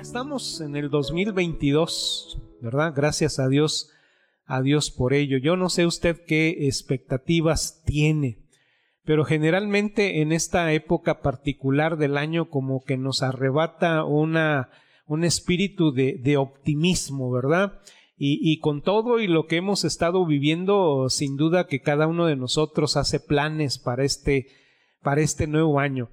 Estamos en el 2022, ¿verdad? Gracias a Dios, a Dios por ello. Yo no sé usted qué expectativas tiene, pero generalmente en esta época particular del año como que nos arrebata un espíritu de, de optimismo, ¿verdad? Y, y, con todo y lo que hemos estado viviendo, sin duda que cada uno de nosotros hace planes para este, para este nuevo año.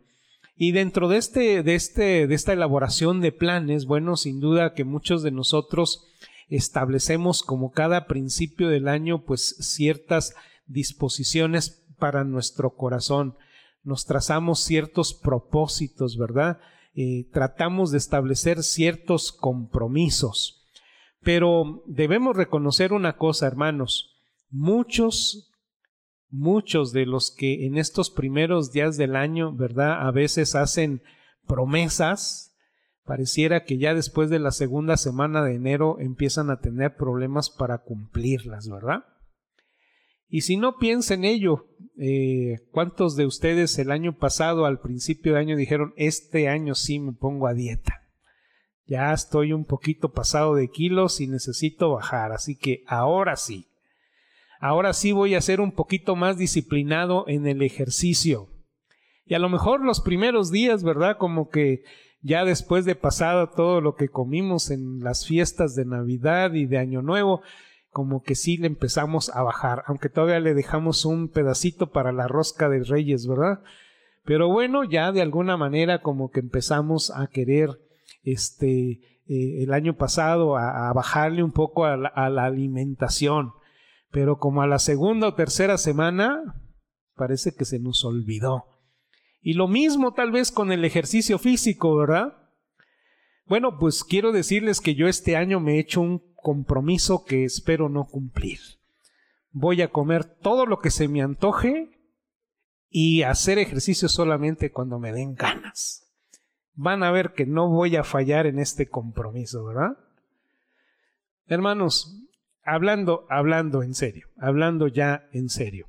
Y dentro de este, de este, de esta elaboración de planes, bueno, sin duda que muchos de nosotros establecemos como cada principio del año, pues ciertas disposiciones para nuestro corazón. Nos trazamos ciertos propósitos, ¿verdad? Eh, tratamos de establecer ciertos compromisos. Pero debemos reconocer una cosa, hermanos. Muchos, muchos de los que en estos primeros días del año, ¿verdad? A veces hacen promesas, pareciera que ya después de la segunda semana de enero empiezan a tener problemas para cumplirlas, ¿verdad? Y si no piensa en ello, eh, ¿cuántos de ustedes el año pasado, al principio de año, dijeron, este año sí me pongo a dieta? ya estoy un poquito pasado de kilos y necesito bajar, así que ahora sí, ahora sí voy a ser un poquito más disciplinado en el ejercicio. Y a lo mejor los primeros días, ¿verdad? Como que ya después de pasado todo lo que comimos en las fiestas de Navidad y de Año Nuevo, como que sí le empezamos a bajar, aunque todavía le dejamos un pedacito para la rosca de Reyes, ¿verdad? Pero bueno, ya de alguna manera como que empezamos a querer este, eh, el año pasado a, bajarle un poco a la, alimentación, pero como a la segunda o tercera semana parece que se nos olvidó. Y lo mismo tal vez con el ejercicio físico, ¿verdad? Bueno, pues quiero decirles que yo este año me he hecho un compromiso que espero no cumplir. Voy a comer todo lo que se me antoje y hacer ejercicio solamente cuando me den ganas van a ver que no voy a fallar en este compromiso, ¿verdad? Hermanos, hablando, hablando en serio, hablando ya en serio.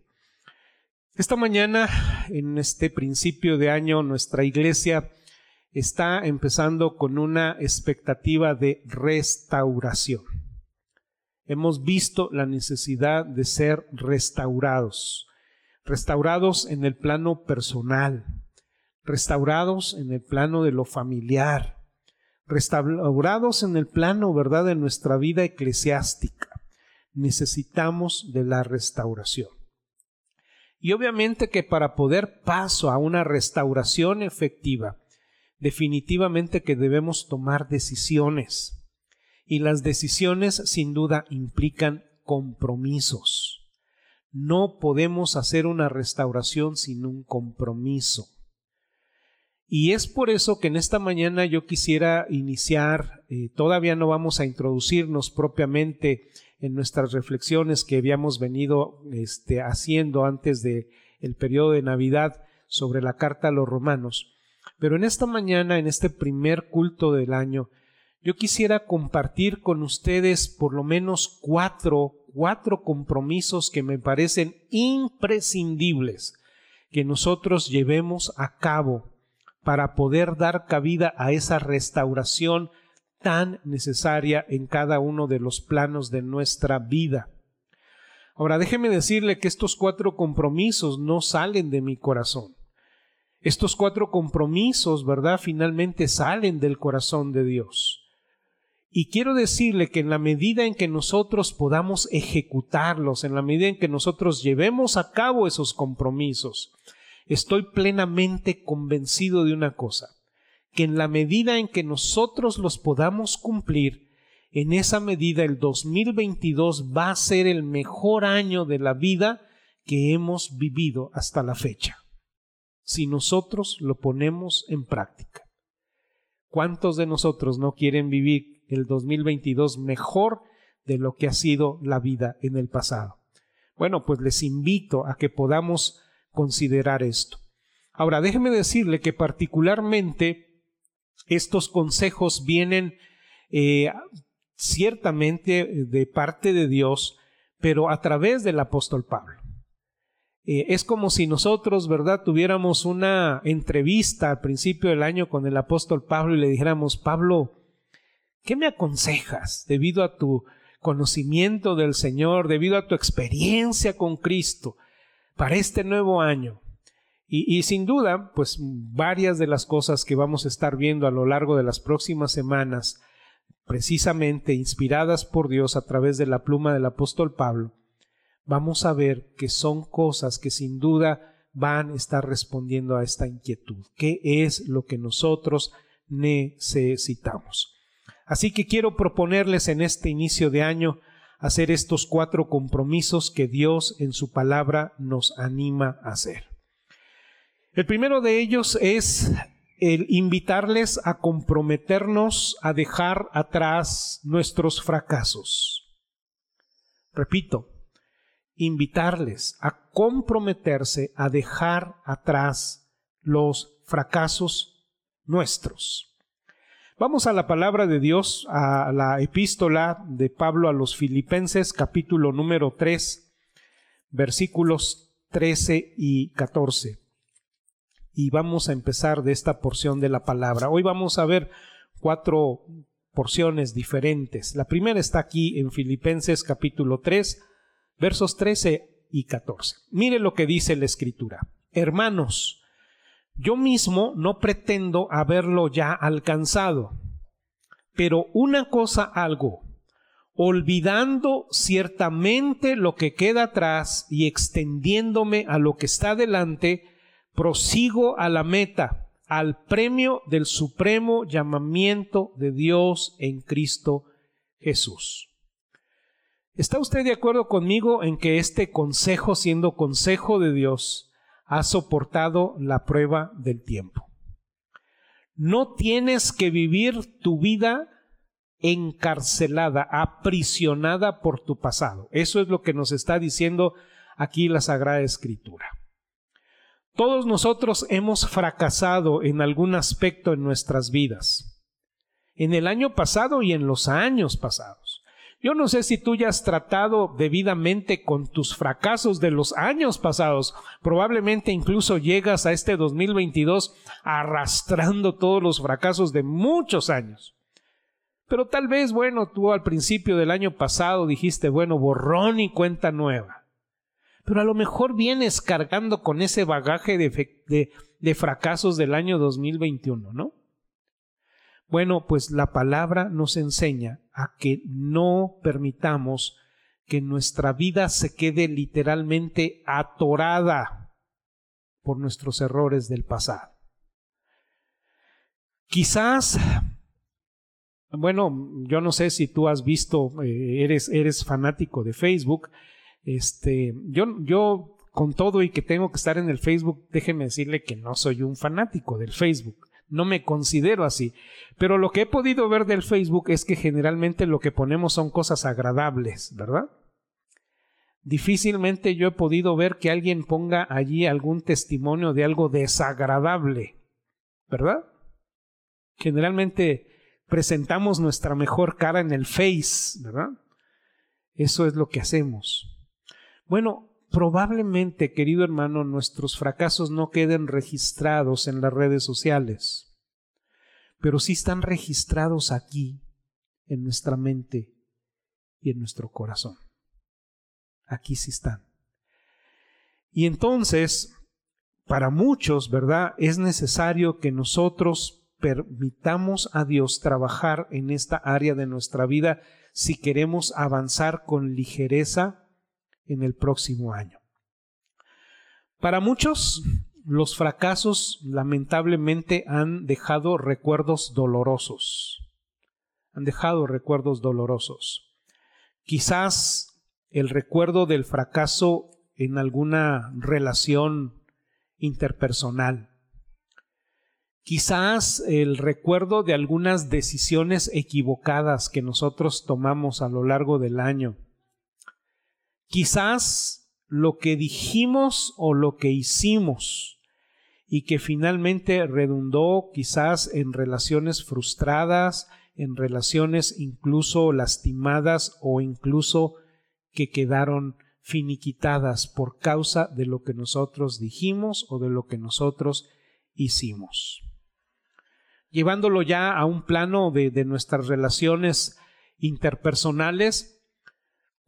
Esta mañana, en este principio de año, nuestra iglesia está empezando con una expectativa de restauración. Hemos visto la necesidad de ser restaurados, restaurados en el plano personal, restaurados en el plano de lo familiar, restaurados en el plano, ¿verdad?, de nuestra vida eclesiástica. Necesitamos de la restauración. Y obviamente que para poder paso a una restauración efectiva, definitivamente que debemos tomar decisiones. Y las decisiones sin duda implican compromisos. No podemos hacer una restauración sin un compromiso. Y es por eso que en esta mañana yo quisiera iniciar, eh, todavía no vamos a introducirnos propiamente en nuestras reflexiones que habíamos venido este, haciendo antes de el periodo de Navidad sobre la carta a los romanos. Pero en esta mañana, en este primer culto del año, yo quisiera compartir con ustedes por lo menos cuatro, cuatro compromisos que me parecen imprescindibles que nosotros llevemos a cabo para poder dar cabida a esa restauración tan necesaria en cada uno de los planos de nuestra vida. Ahora déjeme decirle que estos cuatro compromisos no salen de mi corazón. Estos cuatro compromisos, ¿verdad? Finalmente salen del corazón de Dios. Y quiero decirle que en la medida en que nosotros podamos ejecutarlos, en la medida en que nosotros llevemos a cabo esos compromisos, estoy plenamente convencido de una cosa, que en la medida en que nosotros los podamos cumplir, en esa medida el 2022 va a ser el mejor año de la vida que hemos vivido hasta la fecha, si nosotros lo ponemos en práctica. ¿Cuántos de nosotros no quieren vivir el 2022 mejor de lo que ha sido la vida en el pasado? Bueno, pues les invito a que podamos considerar esto. Ahora, déjeme decirle que particularmente estos consejos vienen eh, ciertamente de parte de Dios, pero a través del apóstol Pablo. Eh, es como si nosotros, ¿verdad?, tuviéramos una entrevista al principio del año con el apóstol Pablo y le dijéramos, Pablo, ¿Qué me aconsejas debido a tu conocimiento del Señor, debido a tu experiencia con Cristo para este nuevo año? Y, sin duda, pues varias de las cosas que vamos a estar viendo a lo largo de las próximas semanas, precisamente inspiradas por Dios a través de la pluma del apóstol Pablo, vamos a ver que son cosas que sin duda van a estar respondiendo a esta inquietud. ¿Qué es lo que nosotros necesitamos? Así que quiero proponerles en este inicio de año hacer estos cuatro compromisos que Dios en su palabra nos anima a hacer. El primero de ellos es el invitarles a comprometernos a dejar atrás nuestros fracasos. Repito, invitarles a comprometerse a dejar atrás los fracasos nuestros. Vamos a la palabra de Dios, a la epístola de Pablo a los Filipenses, capítulo número 3, versículos 13 y 14. Y vamos a empezar de esta porción de la palabra. Hoy vamos a ver cuatro porciones diferentes. La primera está aquí en Filipenses capítulo 3, versos 13 y 14. Mire lo que dice la escritura. Hermanos, yo mismo no pretendo haberlo ya alcanzado, pero una cosa algo, olvidando ciertamente lo que queda atrás y extendiéndome a lo que está delante, prosigo a la meta, al premio del supremo llamamiento de Dios en Cristo Jesús. ¿Está usted de acuerdo conmigo en que este consejo, siendo consejo de Dios, ha soportado la prueba del tiempo. No tienes que vivir tu vida encarcelada, aprisionada por tu pasado. Eso es lo que nos está diciendo aquí la Sagrada Escritura. Todos nosotros hemos fracasado en algún aspecto en nuestras vidas, en el año pasado y en los años pasados. Yo no sé si tú ya has tratado debidamente con tus fracasos de los años pasados. Probablemente incluso llegas a este 2022 arrastrando todos los fracasos de muchos años. Pero tal vez, bueno, tú al principio del año pasado dijiste, bueno, borrón y cuenta nueva. Pero a lo mejor vienes cargando con ese bagaje de, fracasos del año 2021, ¿no? Bueno, pues la palabra nos enseña a que no permitamos que nuestra vida se quede literalmente atorada por nuestros errores del pasado. Quizás, bueno, yo no sé si tú has visto, eh, eres, eres fanático de Facebook, este, yo, yo con todo y que tengo que estar en el Facebook, déjeme decirle que no soy un fanático del Facebook no me considero así. Pero lo que he podido ver del Facebook es que generalmente lo que ponemos son cosas agradables, ¿verdad? Difícilmente yo he podido ver que alguien ponga allí algún testimonio de algo desagradable, ¿verdad? Generalmente presentamos nuestra mejor cara en el Face, ¿verdad? Eso es lo que hacemos. Bueno, probablemente, querido hermano, nuestros fracasos no queden registrados en las redes sociales, pero sí están registrados aquí, en nuestra mente y en nuestro corazón. Aquí sí están. Y entonces, para muchos, ¿verdad? Es necesario que nosotros permitamos a Dios trabajar en esta área de nuestra vida si queremos avanzar con ligereza en el próximo año. Para muchos, los fracasos lamentablemente han dejado recuerdos dolorosos. Han dejado recuerdos dolorosos. Quizás el recuerdo del fracaso en alguna relación interpersonal. Quizás el recuerdo de algunas decisiones equivocadas que nosotros tomamos a lo largo del año quizás lo que dijimos o lo que hicimos y que finalmente redundó quizás en relaciones frustradas, en relaciones incluso lastimadas o incluso que quedaron finiquitadas por causa de lo que nosotros dijimos o de lo que nosotros hicimos. llevándolo ya a un plano de, nuestras relaciones interpersonales,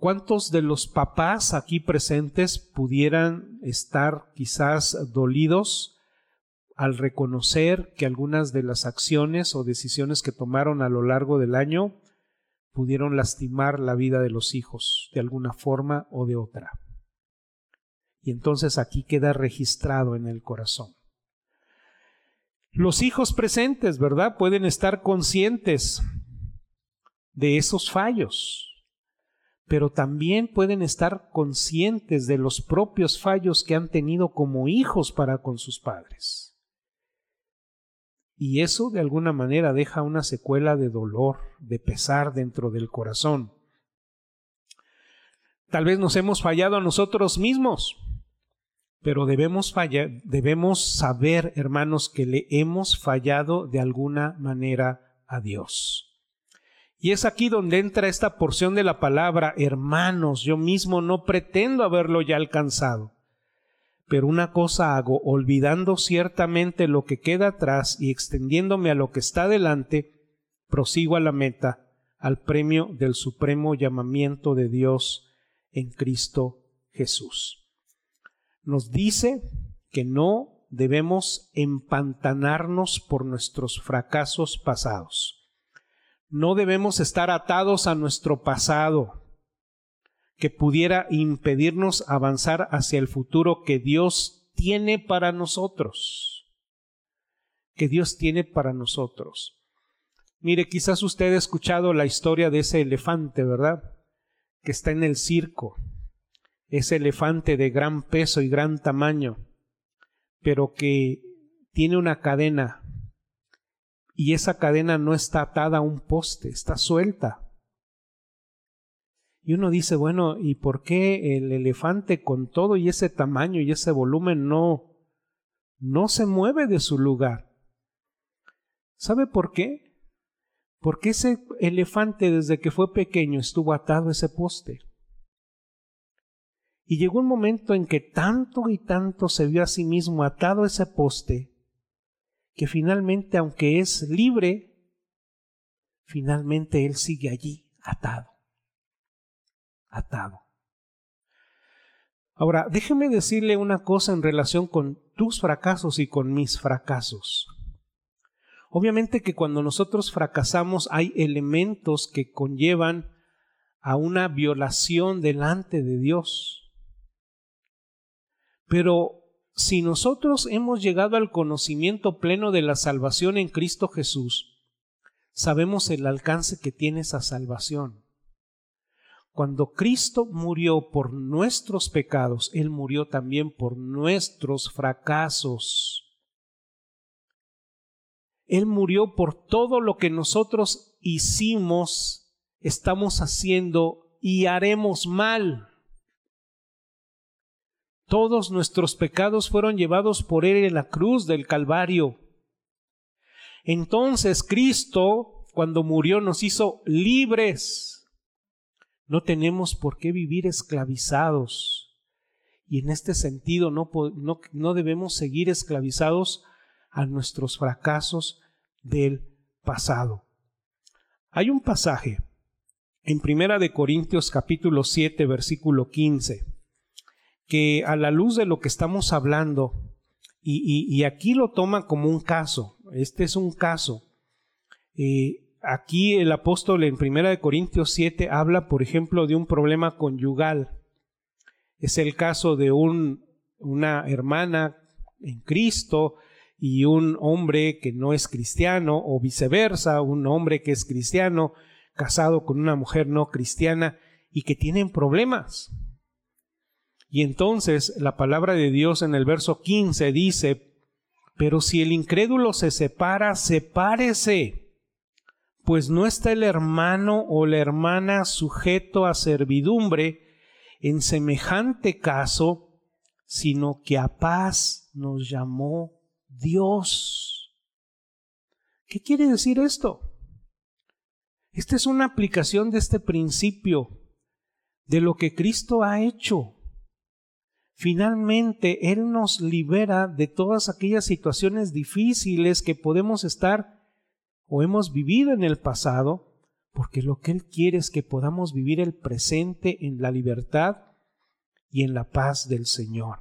¿cuántos de los papás aquí presentes pudieran estar quizás dolidos al reconocer que algunas de las acciones o decisiones que tomaron a lo largo del año pudieron lastimar la vida de los hijos de alguna forma o de otra? Y entonces aquí queda registrado en el corazón. Los hijos presentes, ¿verdad? Pueden estar conscientes de esos fallos, pero también pueden estar conscientes de los propios fallos que han tenido como hijos para con sus padres. Y eso de alguna manera deja una secuela de dolor, de pesar dentro del corazón. Tal vez nos hemos fallado a nosotros mismos, pero debemos, fallar, debemos saber, hermanos, que le hemos fallado de alguna manera a Dios. Y es aquí donde entra esta porción de la palabra, hermanos, yo mismo no pretendo haberlo ya alcanzado. Pero una cosa hago, olvidando ciertamente lo que queda atrás y extendiéndome a lo que está delante, prosigo a la meta, al premio del supremo llamamiento de Dios en Cristo Jesús nos dice que no debemos empantanarnos por nuestros fracasos pasados. No debemos estar atados a nuestro pasado que pudiera impedirnos avanzar hacia el futuro que Dios tiene para nosotros. Que Dios tiene para nosotros. Mire, quizás usted ha escuchado la historia de ese elefante, ¿verdad? Que está en el circo ese elefante de gran peso y gran tamaño, pero que tiene una cadena y esa cadena no está atada a un poste, está suelta. Y uno dice, bueno, ¿y por qué el elefante con todo y ese tamaño y ese volumen no no se mueve de su lugar? ¿Sabe por qué? Porque ese elefante desde que fue pequeño estuvo atado a ese poste. Y llegó un momento en que tanto y tanto se vio a sí mismo atado a ese poste, que finalmente, aunque es libre, finalmente él sigue allí, atado, atado. Ahora, déjeme decirle una cosa en relación con tus fracasos y con mis fracasos. Obviamente que cuando nosotros fracasamos hay elementos que conllevan a una violación delante de Dios. Pero si nosotros hemos llegado al conocimiento pleno de la salvación en Cristo Jesús, sabemos el alcance que tiene esa salvación. Cuando Cristo murió por nuestros pecados, Él murió también por nuestros fracasos. Él murió por todo lo que nosotros hicimos, estamos haciendo y haremos mal. Todos nuestros pecados fueron llevados por Él en la cruz del Calvario. Entonces Cristo, cuando murió, nos hizo libres. No tenemos por qué vivir esclavizados. Y en este sentido no, no, no debemos seguir esclavizados a nuestros fracasos del pasado. Hay un pasaje en Primera de Corintios capítulo 7 versículo 15 que a la luz de lo que estamos hablando, y, aquí lo toma como un caso, este es un caso. Eh, aquí el apóstol en 1 Corintios 7 habla, por ejemplo, de un problema conyugal. Es el caso de un, una hermana en Cristo y un hombre que no es cristiano, o viceversa, un hombre que es cristiano casado con una mujer no cristiana y que tienen problemas. Y entonces la palabra de Dios en el verso 15 dice, pero si el incrédulo se separa, sepárese, pues no está el hermano o la hermana sujeto a servidumbre en semejante caso, sino que a paz nos llamó Dios. ¿Qué quiere decir esto? Esta es una aplicación de este principio, de lo que Cristo ha hecho finalmente Él nos libera de todas aquellas situaciones difíciles que podemos estar o hemos vivido en el pasado, porque lo que Él quiere es que podamos vivir el presente en la libertad y en la paz del Señor.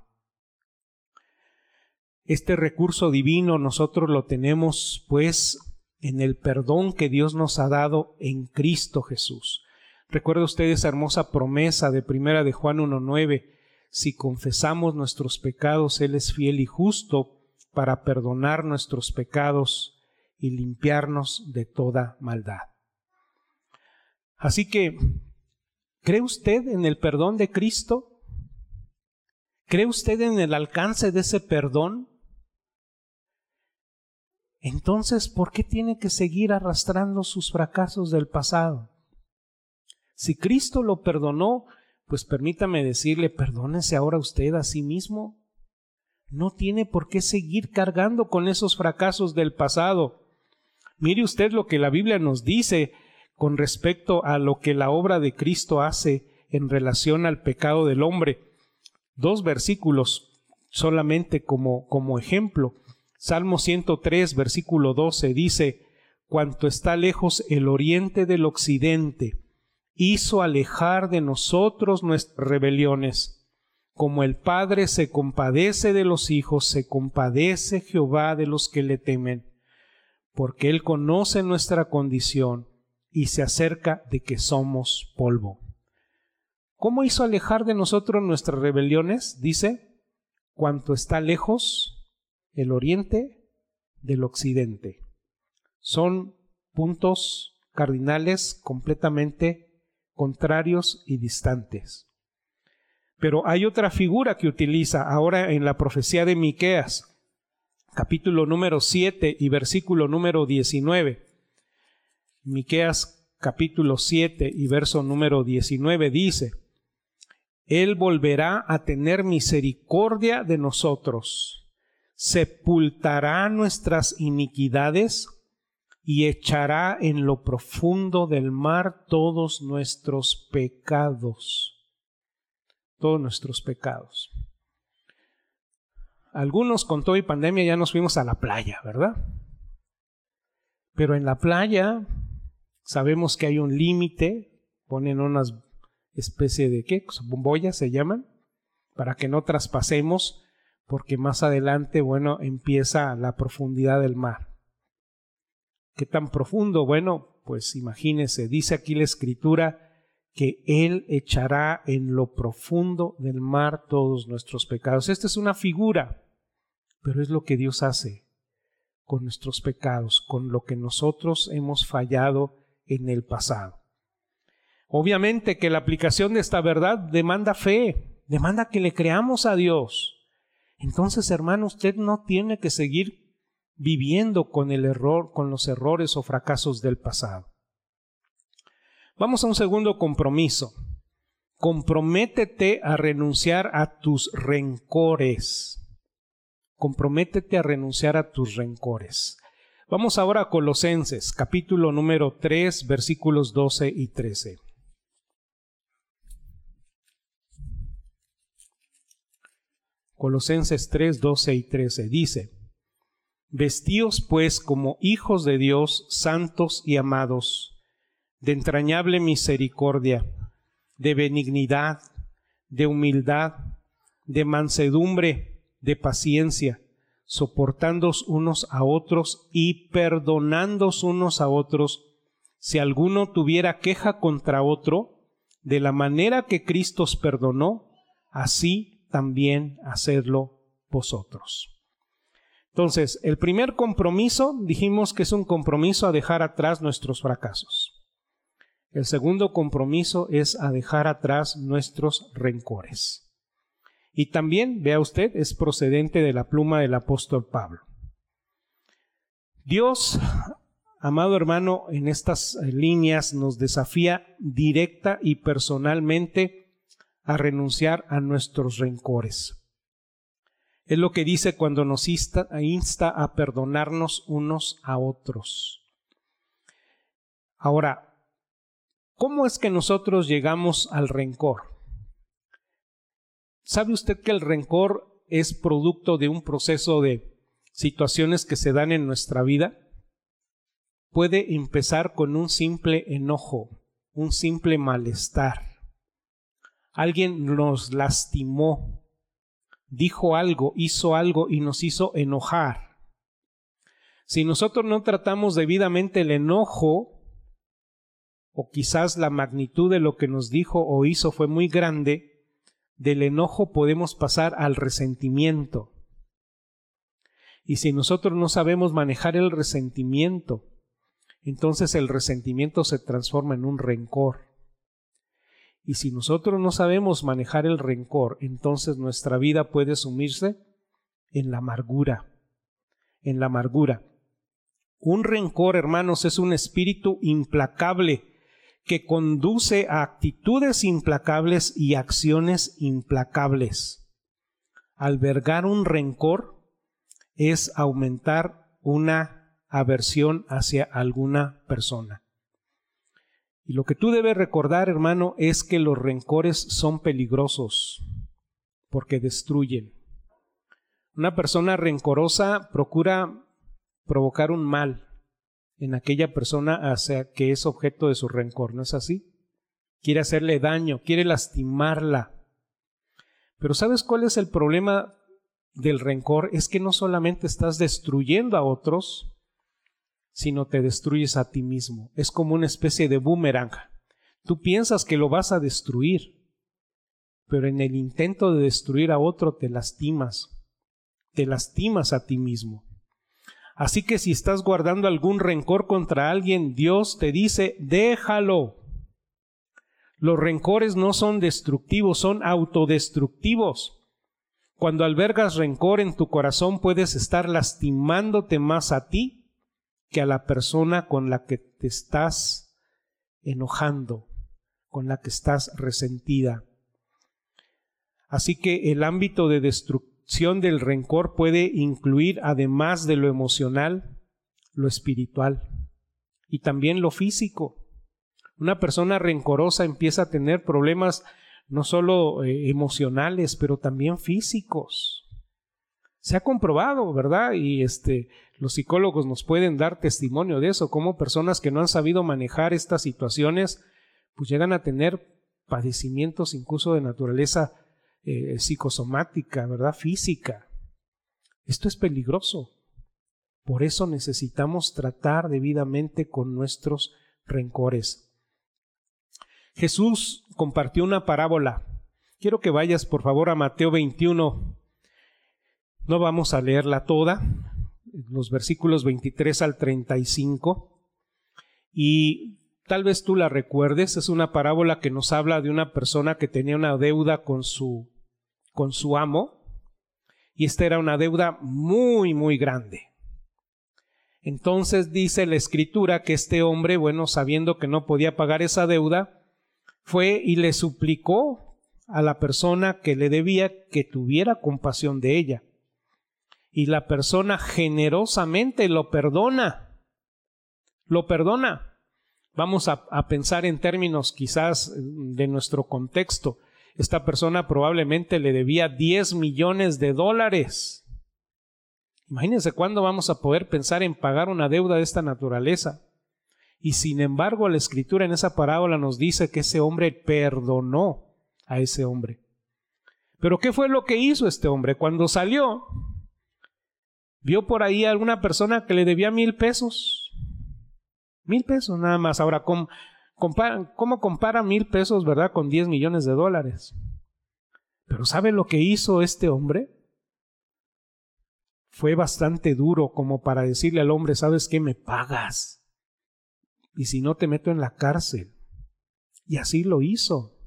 Este recurso divino nosotros lo tenemos pues en el perdón que Dios nos ha dado en Cristo Jesús. Recuerda usted esa hermosa promesa de primera de Juan 1.9, si confesamos nuestros pecados, Él es fiel y justo para perdonar nuestros pecados y limpiarnos de toda maldad. Así que, ¿cree usted en el perdón de Cristo? ¿Cree usted en el alcance de ese perdón? Entonces, ¿por qué tiene que seguir arrastrando sus fracasos del pasado? Si Cristo lo perdonó, pues permítame decirle, perdónese ahora usted a sí mismo. No tiene por qué seguir cargando con esos fracasos del pasado. Mire usted lo que la Biblia nos dice con respecto a lo que la obra de Cristo hace en relación al pecado del hombre. Dos versículos solamente como, como ejemplo. Salmo 103, versículo 12 dice, Cuanto está lejos el oriente del occidente, hizo alejar de nosotros nuestras rebeliones. Como el Padre se compadece de los hijos, se compadece Jehová de los que le temen, porque Él conoce nuestra condición y se acerca de que somos polvo. ¿Cómo hizo alejar de nosotros nuestras rebeliones? Dice, cuanto está lejos el oriente del occidente. Son puntos cardinales completamente contrarios y distantes. Pero hay otra figura que utiliza ahora en la profecía de Miqueas, capítulo número 7 y versículo número 19. Miqueas capítulo 7 y verso número 19 dice: Él volverá a tener misericordia de nosotros, sepultará nuestras iniquidades y echará en lo profundo del mar todos nuestros pecados. Todos nuestros pecados. Algunos con todo y pandemia ya nos fuimos a la playa, ¿verdad? Pero en la playa sabemos que hay un límite, ponen unas especie de qué, bomboyas se llaman, para que no traspasemos, porque más adelante, bueno, empieza la profundidad del mar. ¿Qué tan profundo? Bueno, pues imagínese, dice aquí la escritura que Él echará en lo profundo del mar todos nuestros pecados. Esta es una figura, pero es lo que Dios hace con nuestros pecados, con lo que nosotros hemos fallado en el pasado. Obviamente que la aplicación de esta verdad demanda fe, demanda que le creamos a Dios. Entonces, hermano, usted no tiene que seguir viviendo con el error, con los errores o fracasos del pasado. Vamos a un segundo compromiso. Comprométete a renunciar a tus rencores. Comprométete a renunciar a tus rencores. Vamos ahora a Colosenses, capítulo número 3, versículos 12 y 13. Colosenses 3, 12 y 13 dice, Vestíos pues como hijos de Dios, santos y amados, de entrañable misericordia, de benignidad, de humildad, de mansedumbre, de paciencia, soportándos unos a otros y perdonándos unos a otros, si alguno tuviera queja contra otro, de la manera que Cristo os perdonó, así también hacedlo vosotros. Entonces, el primer compromiso dijimos que es un compromiso a dejar atrás nuestros fracasos. El segundo compromiso es a dejar atrás nuestros rencores. Y también, vea usted, es procedente de la pluma del apóstol Pablo. Dios, amado hermano, en estas líneas nos desafía directa y personalmente a renunciar a nuestros rencores. Es lo que dice cuando nos insta, a perdonarnos unos a otros. Ahora, ¿cómo es que nosotros llegamos al rencor? ¿Sabe usted que el rencor es producto de un proceso de situaciones que se dan en nuestra vida? puede empezar con un simple enojo, un simple malestar. Alguien nos lastimó, dijo algo, hizo algo y nos hizo enojar. Si nosotros no tratamos debidamente el enojo, o quizás la magnitud de lo que nos dijo o hizo fue muy grande, del enojo podemos pasar al resentimiento. Y si nosotros no sabemos manejar el resentimiento, entonces el resentimiento se transforma en un rencor. Y si nosotros no sabemos manejar el rencor, entonces nuestra vida puede sumirse en la amargura, en la amargura. Un rencor, hermanos, es un espíritu implacable que conduce a actitudes implacables y acciones implacables. Albergar un rencor es aumentar una aversión hacia alguna persona. Y lo que tú debes recordar, hermano, es que los rencores son peligrosos porque destruyen. Una persona rencorosa procura provocar un mal en aquella persona hacia que es objeto de su rencor, ¿no es así? Quiere hacerle daño, quiere lastimarla. Pero ¿sabes cuál es el problema del rencor? Es que no solamente estás destruyendo a otros, sino te destruyes a ti mismo. Es como una especie de boomerang. Tú piensas que lo vas a destruir, pero en el intento de destruir a otro te lastimas, te lastimas a ti mismo. Así que si estás guardando algún rencor contra alguien, Dios te dice, déjalo. Los rencores no son destructivos, son autodestructivos. Cuando albergas rencor en tu corazón puedes estar lastimándote más a ti que a la persona con la que te estás enojando, con la que estás resentida. Así que el ámbito de destrucción del rencor puede incluir, además de lo emocional, lo espiritual y también lo físico. Una persona rencorosa empieza a tener problemas no solo eh, emocionales, pero también físicos. Se ha comprobado, ¿verdad? Y este, los psicólogos nos pueden dar testimonio de eso, cómo personas que no han sabido manejar estas situaciones, pues llegan a tener padecimientos incluso de naturaleza eh, psicosomática, ¿verdad? Física. Esto es peligroso. Por eso necesitamos tratar debidamente con nuestros rencores. Jesús compartió una parábola. Quiero que vayas por favor a Mateo 21. No vamos a leerla toda, los versículos 23 al 35. Y tal vez tú la recuerdes, es una parábola que nos habla de una persona que tenía una deuda con su, con su amo. Y esta era una deuda muy, muy grande. Entonces dice la escritura que este hombre, bueno, sabiendo que no podía pagar esa deuda, fue y le suplicó a la persona que le debía que tuviera compasión de ella y la persona generosamente lo perdona. Lo perdona. Vamos a, pensar en términos quizás de nuestro contexto. Esta persona probablemente le debía 10 millones de dólares. Imagínense cuándo vamos a poder pensar en pagar una deuda de esta naturaleza. Y sin embargo, la escritura en esa parábola nos dice que ese hombre perdonó a ese hombre. Pero ¿qué fue lo que hizo este hombre? Cuando salió, vio por ahí a alguna persona que le debía mil pesos. Mil pesos nada más. Ahora, ¿cómo, cómo compara mil pesos, verdad, con diez millones de dólares? Pero ¿sabe lo que hizo este hombre? Fue bastante duro como para decirle al hombre, ¿sabes qué? Me pagas. Y si no, te meto en la cárcel. Y así lo hizo.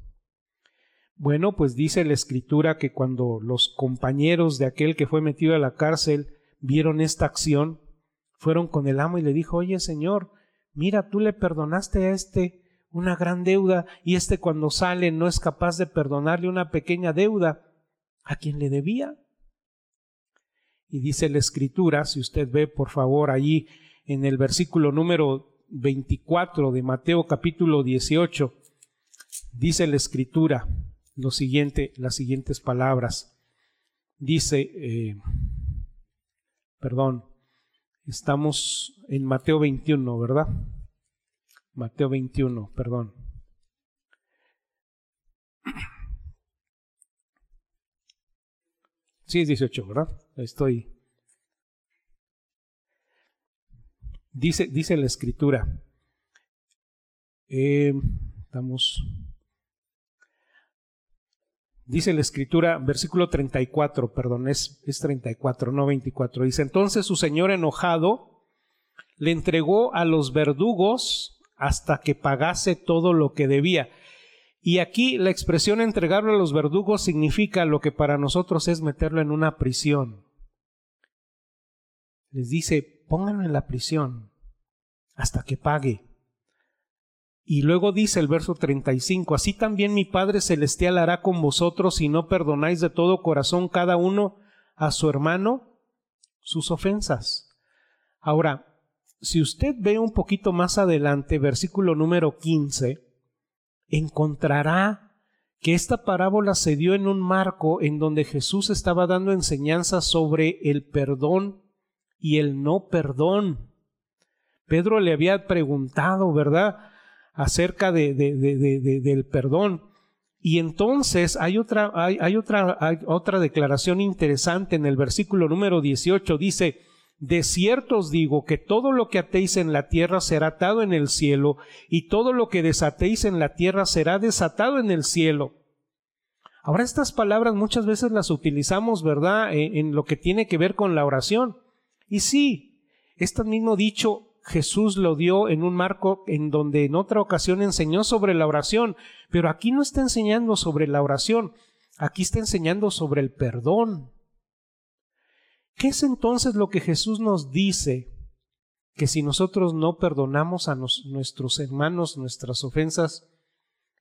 Bueno, pues dice la escritura que cuando los compañeros de aquel que fue metido a la cárcel vieron esta acción, fueron con el amo y le dijo, oye Señor, mira, tú le perdonaste a este una gran deuda y este cuando sale no es capaz de perdonarle una pequeña deuda a quien le debía. Y dice la escritura, si usted ve por favor allí en el versículo número 24 de Mateo capítulo 18, dice la escritura lo siguiente, las siguientes palabras. Dice, eh, perdón, Estamos en Mateo 21, ¿verdad? Mateo 21, perdón. Sí, es 18, ¿verdad? Estoy. Dice, dice la escritura. Eh, estamos. Dice la escritura, versículo 34, perdón, es, es 34, no 24. Dice, entonces su señor enojado le entregó a los verdugos hasta que pagase todo lo que debía. Y aquí la expresión entregarlo a los verdugos significa lo que para nosotros es meterlo en una prisión. Les dice, pónganlo en la prisión hasta que pague. Y luego dice el verso 35, así también mi Padre Celestial hará con vosotros si no perdonáis de todo corazón cada uno a su hermano sus ofensas. Ahora, si usted ve un poquito más adelante, versículo número 15, encontrará que esta parábola se dio en un marco en donde Jesús estaba dando enseñanzas sobre el perdón y el no perdón. Pedro le había preguntado, ¿verdad?, acerca de, del perdón. Y entonces hay otra, hay, otra, otra declaración interesante en el versículo número 18. Dice, de cierto os digo que todo lo que atéis en la tierra será atado en el cielo, y todo lo que desatéis en la tierra será desatado en el cielo. Ahora estas palabras muchas veces las utilizamos, ¿verdad?, en, en lo que tiene que ver con la oración. Y sí, este mismo dicho Jesús lo dio en un marco en donde en otra ocasión enseñó sobre la oración, pero aquí no está enseñando sobre la oración, aquí está enseñando sobre el perdón. ¿Qué es entonces lo que Jesús nos dice? Que si nosotros no perdonamos a nuestros hermanos nuestras ofensas,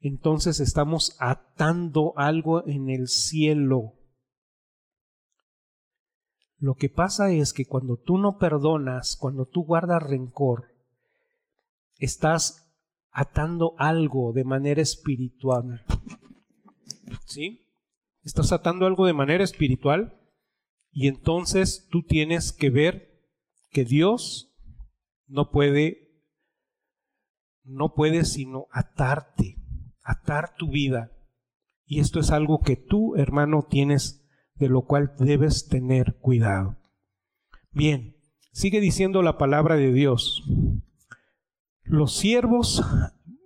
entonces estamos atando algo en el cielo. Lo que pasa es que cuando tú no perdonas, cuando tú guardas rencor, estás atando algo de manera espiritual. ¿Sí? Estás atando algo de manera espiritual y entonces tú tienes que ver que Dios no puede, no puede sino atarte, atar tu vida. Y esto es algo que tú, hermano, tienes, de lo cual debes tener cuidado. Bien, sigue diciendo la palabra de Dios. Los siervos,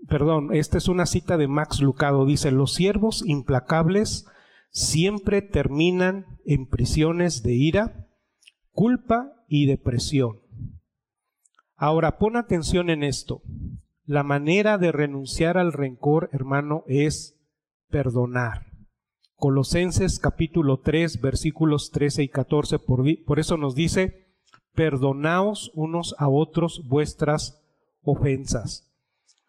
perdón, esta es una cita de Max Lucado, dice, los siervos implacables siempre terminan en prisiones de ira, culpa y depresión. Ahora, pon atención en esto. La manera de renunciar al rencor, hermano, es perdonar. Colosenses capítulo 3, versículos 13 y 14, por, por eso nos dice, perdonaos unos a otros vuestras ofensas.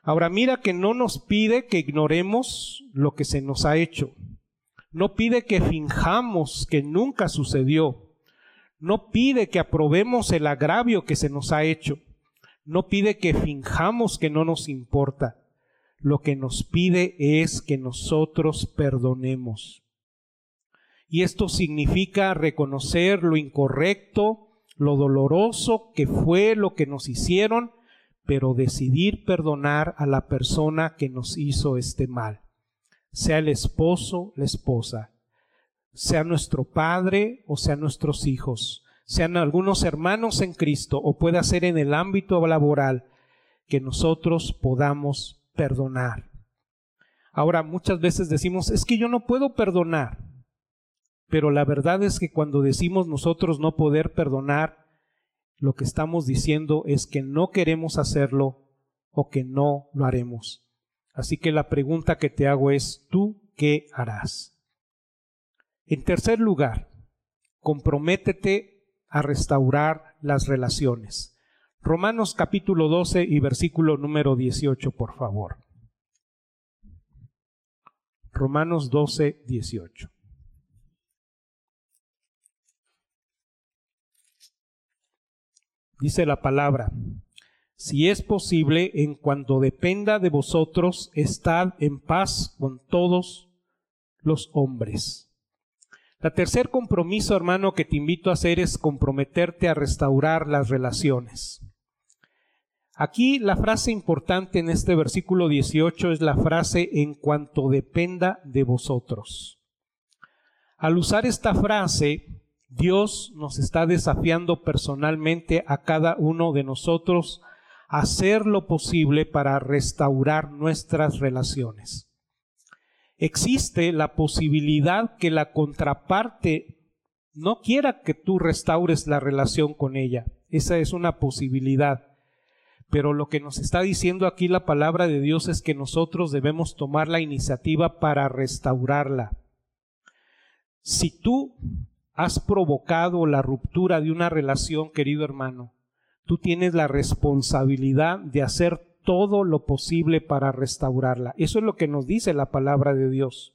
Ahora mira que no nos pide que ignoremos lo que se nos ha hecho no pide que finjamos que nunca sucedió. No pide que aprobemos el agravio que se nos ha hecho. No pide que finjamos que no nos importa. Lo que nos pide es que nosotros perdonemos. Y esto significa reconocer lo incorrecto, lo doloroso que fue lo que nos hicieron, pero decidir perdonar a la persona que nos hizo este mal sea el esposo, la esposa, sea nuestro padre o sea nuestros hijos, sean algunos hermanos en Cristo o pueda ser en el ámbito laboral, que nosotros podamos perdonar. Ahora, muchas veces decimos, es que yo no puedo perdonar, pero la verdad es que cuando decimos nosotros no poder perdonar, lo que estamos diciendo es que no queremos hacerlo o que no lo haremos. Así que la pregunta que te hago es, ¿tú qué harás? En tercer lugar, comprométete a restaurar las relaciones. Romanos capítulo 12 y versículo número 18, por favor. Romanos 12, 18. Dice la palabra, si es posible, en cuanto dependa de vosotros, estad en paz con todos los hombres. La tercer compromiso, hermano, que te invito a hacer es comprometerte a restaurar las relaciones. Aquí la frase importante en este versículo 18 es la frase en cuanto dependa de vosotros. Al usar esta frase, Dios nos está desafiando personalmente a cada uno de nosotros a hacer lo posible para restaurar nuestras relaciones. Existe la posibilidad que la contraparte no quiera que tú restaures la relación con ella. Esa es una posibilidad. Pero lo que nos está diciendo aquí la palabra de Dios es que nosotros debemos tomar la iniciativa para restaurarla. Si tú has provocado la ruptura de una relación, querido hermano, tú tienes la responsabilidad de hacer todo lo posible para restaurarla. Eso es lo que nos dice la palabra de Dios.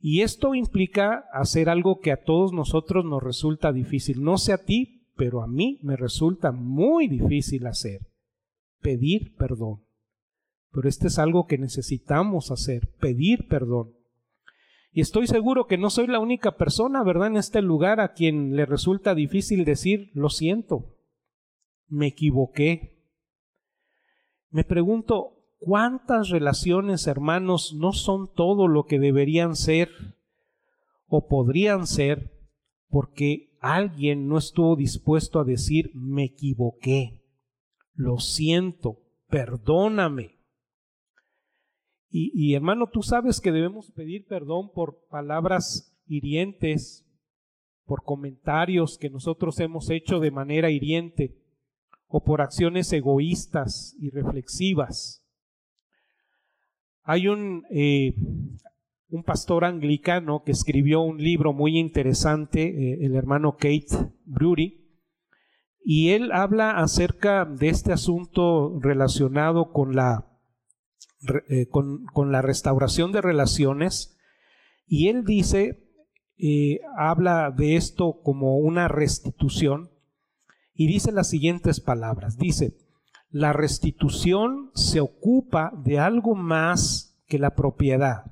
Y esto implica hacer algo que a todos nosotros nos resulta difícil. No sé a ti, pero a mí me resulta muy difícil hacer, pedir perdón. Pero este es algo que necesitamos hacer, pedir perdón. Y estoy seguro que no soy la única persona, ¿verdad?, en este lugar a quien le resulta difícil decir, lo siento, me equivoqué. Me pregunto, ¿cuántas relaciones, hermanos, no son todo lo que deberían ser o podrían ser porque alguien no estuvo dispuesto a decir, me equivoqué, lo siento, perdóname. Y, hermano, tú sabes que debemos pedir perdón por palabras hirientes, por comentarios que nosotros hemos hecho de manera hiriente o por acciones egoístas y reflexivas. Hay un, eh, un pastor anglicano que escribió un libro muy interesante, eh, el hermano Kate Brury, y él habla acerca de este asunto relacionado con la, eh, con, la restauración de relaciones, y él dice, eh, habla de esto como una restitución, y dice las siguientes palabras, dice, la restitución se ocupa de algo más que la propiedad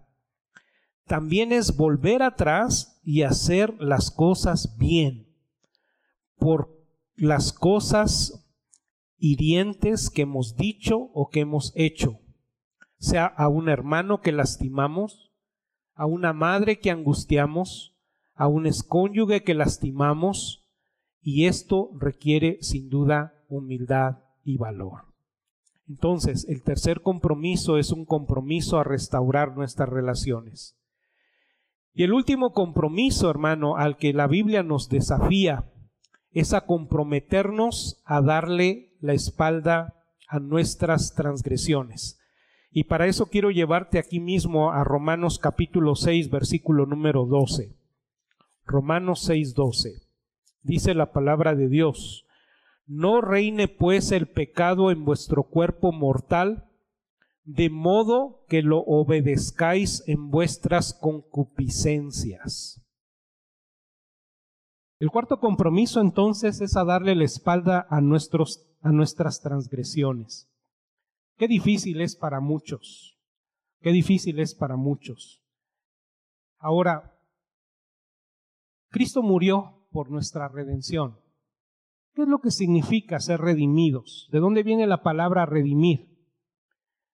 también es volver atrás y hacer las cosas bien por las cosas hirientes que hemos dicho o que hemos hecho, sea a un hermano que lastimamos, a una madre que angustiamos, a un escónyuge que lastimamos, y esto requiere sin duda humildad y valor. Entonces, el tercer compromiso es un compromiso a restaurar nuestras relaciones. Y el último compromiso, hermano, al que la Biblia nos desafía, es a comprometernos a darle la espalda a nuestras transgresiones. Y para eso quiero llevarte aquí mismo a Romanos capítulo 6, versículo número 12. Romanos 6, 12. Dice la palabra de Dios, no reine pues el pecado en vuestro cuerpo mortal, de modo que lo obedezcáis en vuestras concupiscencias. El cuarto compromiso entonces es a darle la espalda a, nuestros, a nuestras transgresiones. Qué difícil es para muchos, qué difícil es para muchos. Ahora, Cristo murió por nuestra redención. ¿Qué es lo que significa ser redimidos? ¿De dónde viene la palabra redimir?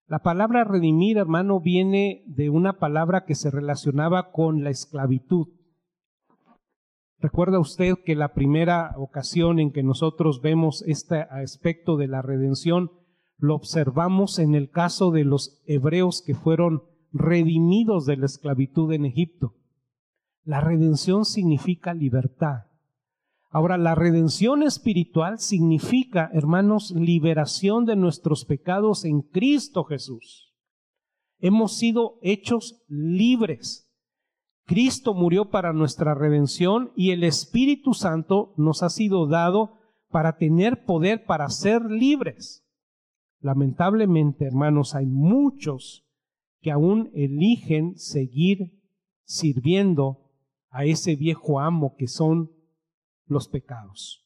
La palabra redimir, hermano, viene de una palabra que se relacionaba con la esclavitud. Recuerda usted que la primera ocasión en que nosotros vemos este aspecto de la redención lo observamos en el caso de los hebreos que fueron redimidos de la esclavitud en Egipto. La redención significa libertad. Ahora, la redención espiritual significa, hermanos, liberación de nuestros pecados en Cristo Jesús. Hemos sido hechos libres. Cristo murió para nuestra redención y el Espíritu Santo nos ha sido dado para tener poder para ser libres. Lamentablemente, hermanos, hay muchos que aún eligen seguir sirviendo a ese viejo amo que son los pecados.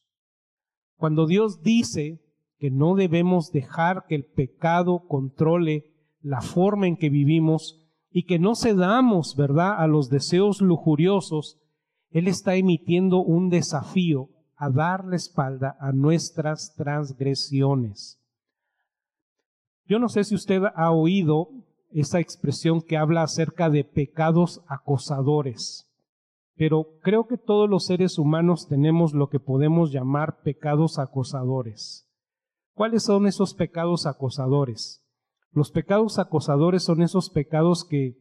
Cuando Dios dice que no debemos dejar que el pecado controle la forma en que vivimos y que no cedamos, ¿verdad?, a los deseos lujuriosos, Él está emitiendo un desafío a dar la espalda a nuestras transgresiones. Yo no sé si usted ha oído esa expresión que habla acerca de pecados acosadores, pero creo que todos los seres humanos tenemos lo que podemos llamar pecados acosadores. ¿Cuáles son esos pecados acosadores? Los pecados acosadores son esos pecados que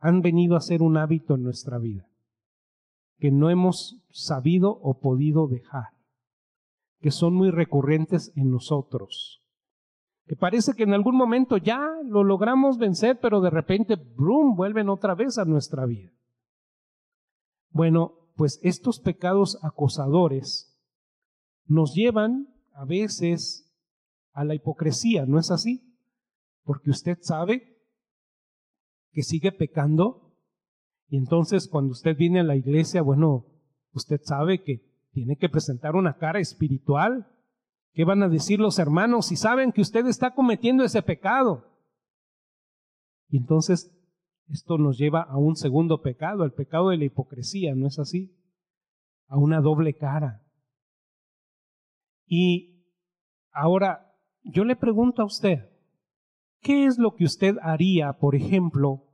han venido a ser un hábito en nuestra vida, que no hemos sabido o podido dejar, que son muy recurrentes en nosotros que parece que en algún momento ya lo logramos vencer, pero de repente, brum, vuelven otra vez a nuestra vida. Bueno, pues estos pecados acosadores nos llevan a veces a la hipocresía, ¿no es así? Porque usted sabe que sigue pecando y entonces cuando usted viene a la iglesia, bueno, usted sabe que tiene que presentar una cara espiritual ¿Qué van a decir los hermanos si saben que usted está cometiendo ese pecado? Y entonces esto nos lleva a un segundo pecado, el pecado de la hipocresía, ¿no es así? A una doble cara. Y ahora yo le pregunto a usted, ¿qué es lo que usted haría, por ejemplo,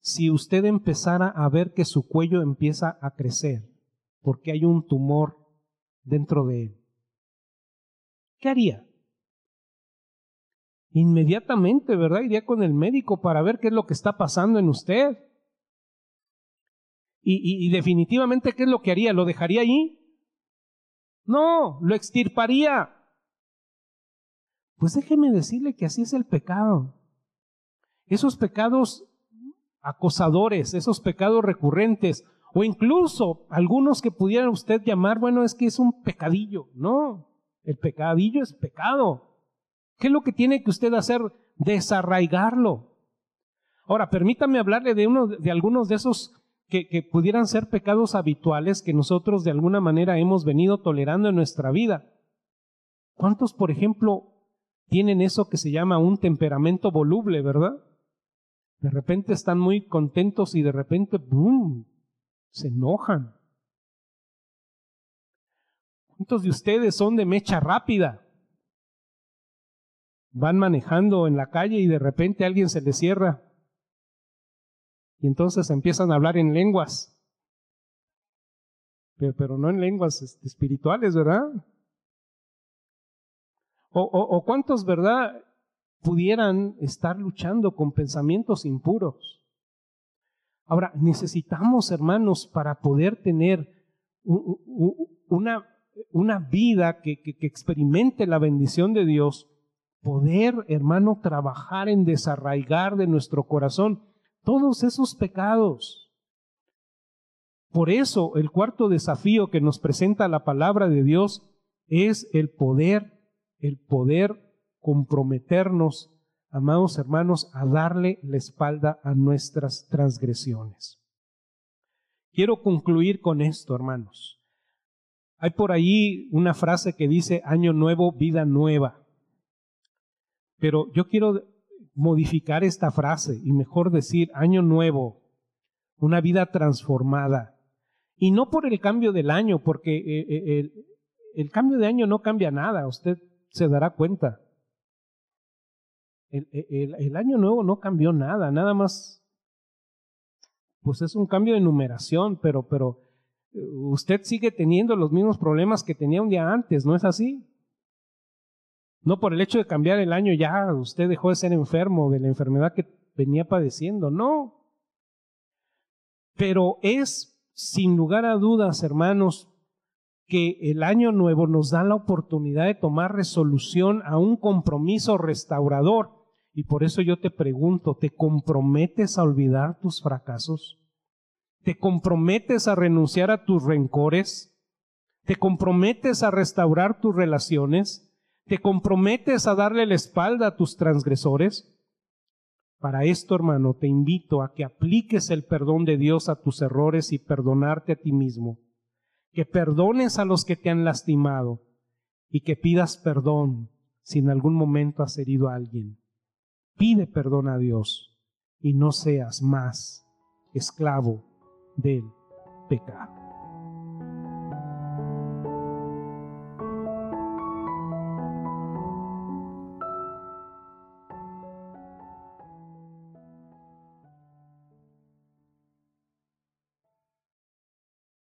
si usted empezara a ver que su cuello empieza a crecer porque hay un tumor dentro de él? ¿qué haría? Inmediatamente, ¿verdad? Iría con el médico para ver qué es lo que está pasando en usted. Y, y, definitivamente, ¿qué es lo que haría? ¿Lo dejaría ahí? No, lo extirparía. Pues déjeme decirle que así es el pecado. Esos pecados acosadores, esos pecados recurrentes, o incluso algunos que pudiera usted llamar, bueno, es que es un pecadillo. No, el pecadillo es pecado. ¿Qué es lo que tiene que usted hacer? Desarraigarlo. Ahora, permítame hablarle de, uno, de algunos de esos que, que pudieran ser pecados habituales que nosotros de alguna manera hemos venido tolerando en nuestra vida. ¿Cuántos, por ejemplo, tienen eso que se llama un temperamento voluble, verdad? De repente están muy contentos y de repente, ¡boom!, se enojan. ¿Cuántos de ustedes son de mecha rápida? Van manejando en la calle y de repente alguien se les cierra. Y entonces empiezan a hablar en lenguas. Pero, no en lenguas este, espirituales, ¿verdad? O, o cuántos, ¿verdad? Pudieran estar luchando con pensamientos impuros. Ahora, necesitamos, hermanos, para poder tener una una vida que, experimente la bendición de Dios, poder, hermano, trabajar en desarraigar de nuestro corazón todos esos pecados. Por eso el cuarto desafío que nos presenta la palabra de Dios es el poder, el poder comprometernos, amados hermanos, a darle la espalda a nuestras transgresiones. Quiero concluir con esto, hermanos. Hay por ahí una frase que dice año nuevo, vida nueva. Pero yo quiero modificar esta frase y mejor decir año nuevo, una vida transformada. Y no por el cambio del año, porque eh, eh, el, cambio de año no cambia nada, usted se dará cuenta. El, el, año nuevo no cambió nada, nada más, pues es un cambio de numeración, pero, pero usted sigue teniendo los mismos problemas que tenía un día antes, ¿no es así? No por el hecho de cambiar el año ya usted dejó de ser enfermo de la enfermedad que venía padeciendo, no. Pero es sin lugar a dudas, hermanos, que el año nuevo nos da la oportunidad de tomar resolución a un compromiso restaurador. Y por eso yo te pregunto, ¿te comprometes a olvidar tus fracasos? ¿Te comprometes a renunciar a tus rencores? ¿Te comprometes a restaurar tus relaciones? ¿Te comprometes a darle la espalda a tus transgresores? Para esto, hermano, te invito a que apliques el perdón de Dios a tus errores y perdonarte a ti mismo, que perdones a los que te han lastimado y que pidas perdón si en algún momento has herido a alguien. Pide perdón a Dios y no seas más esclavo de Él. pecado.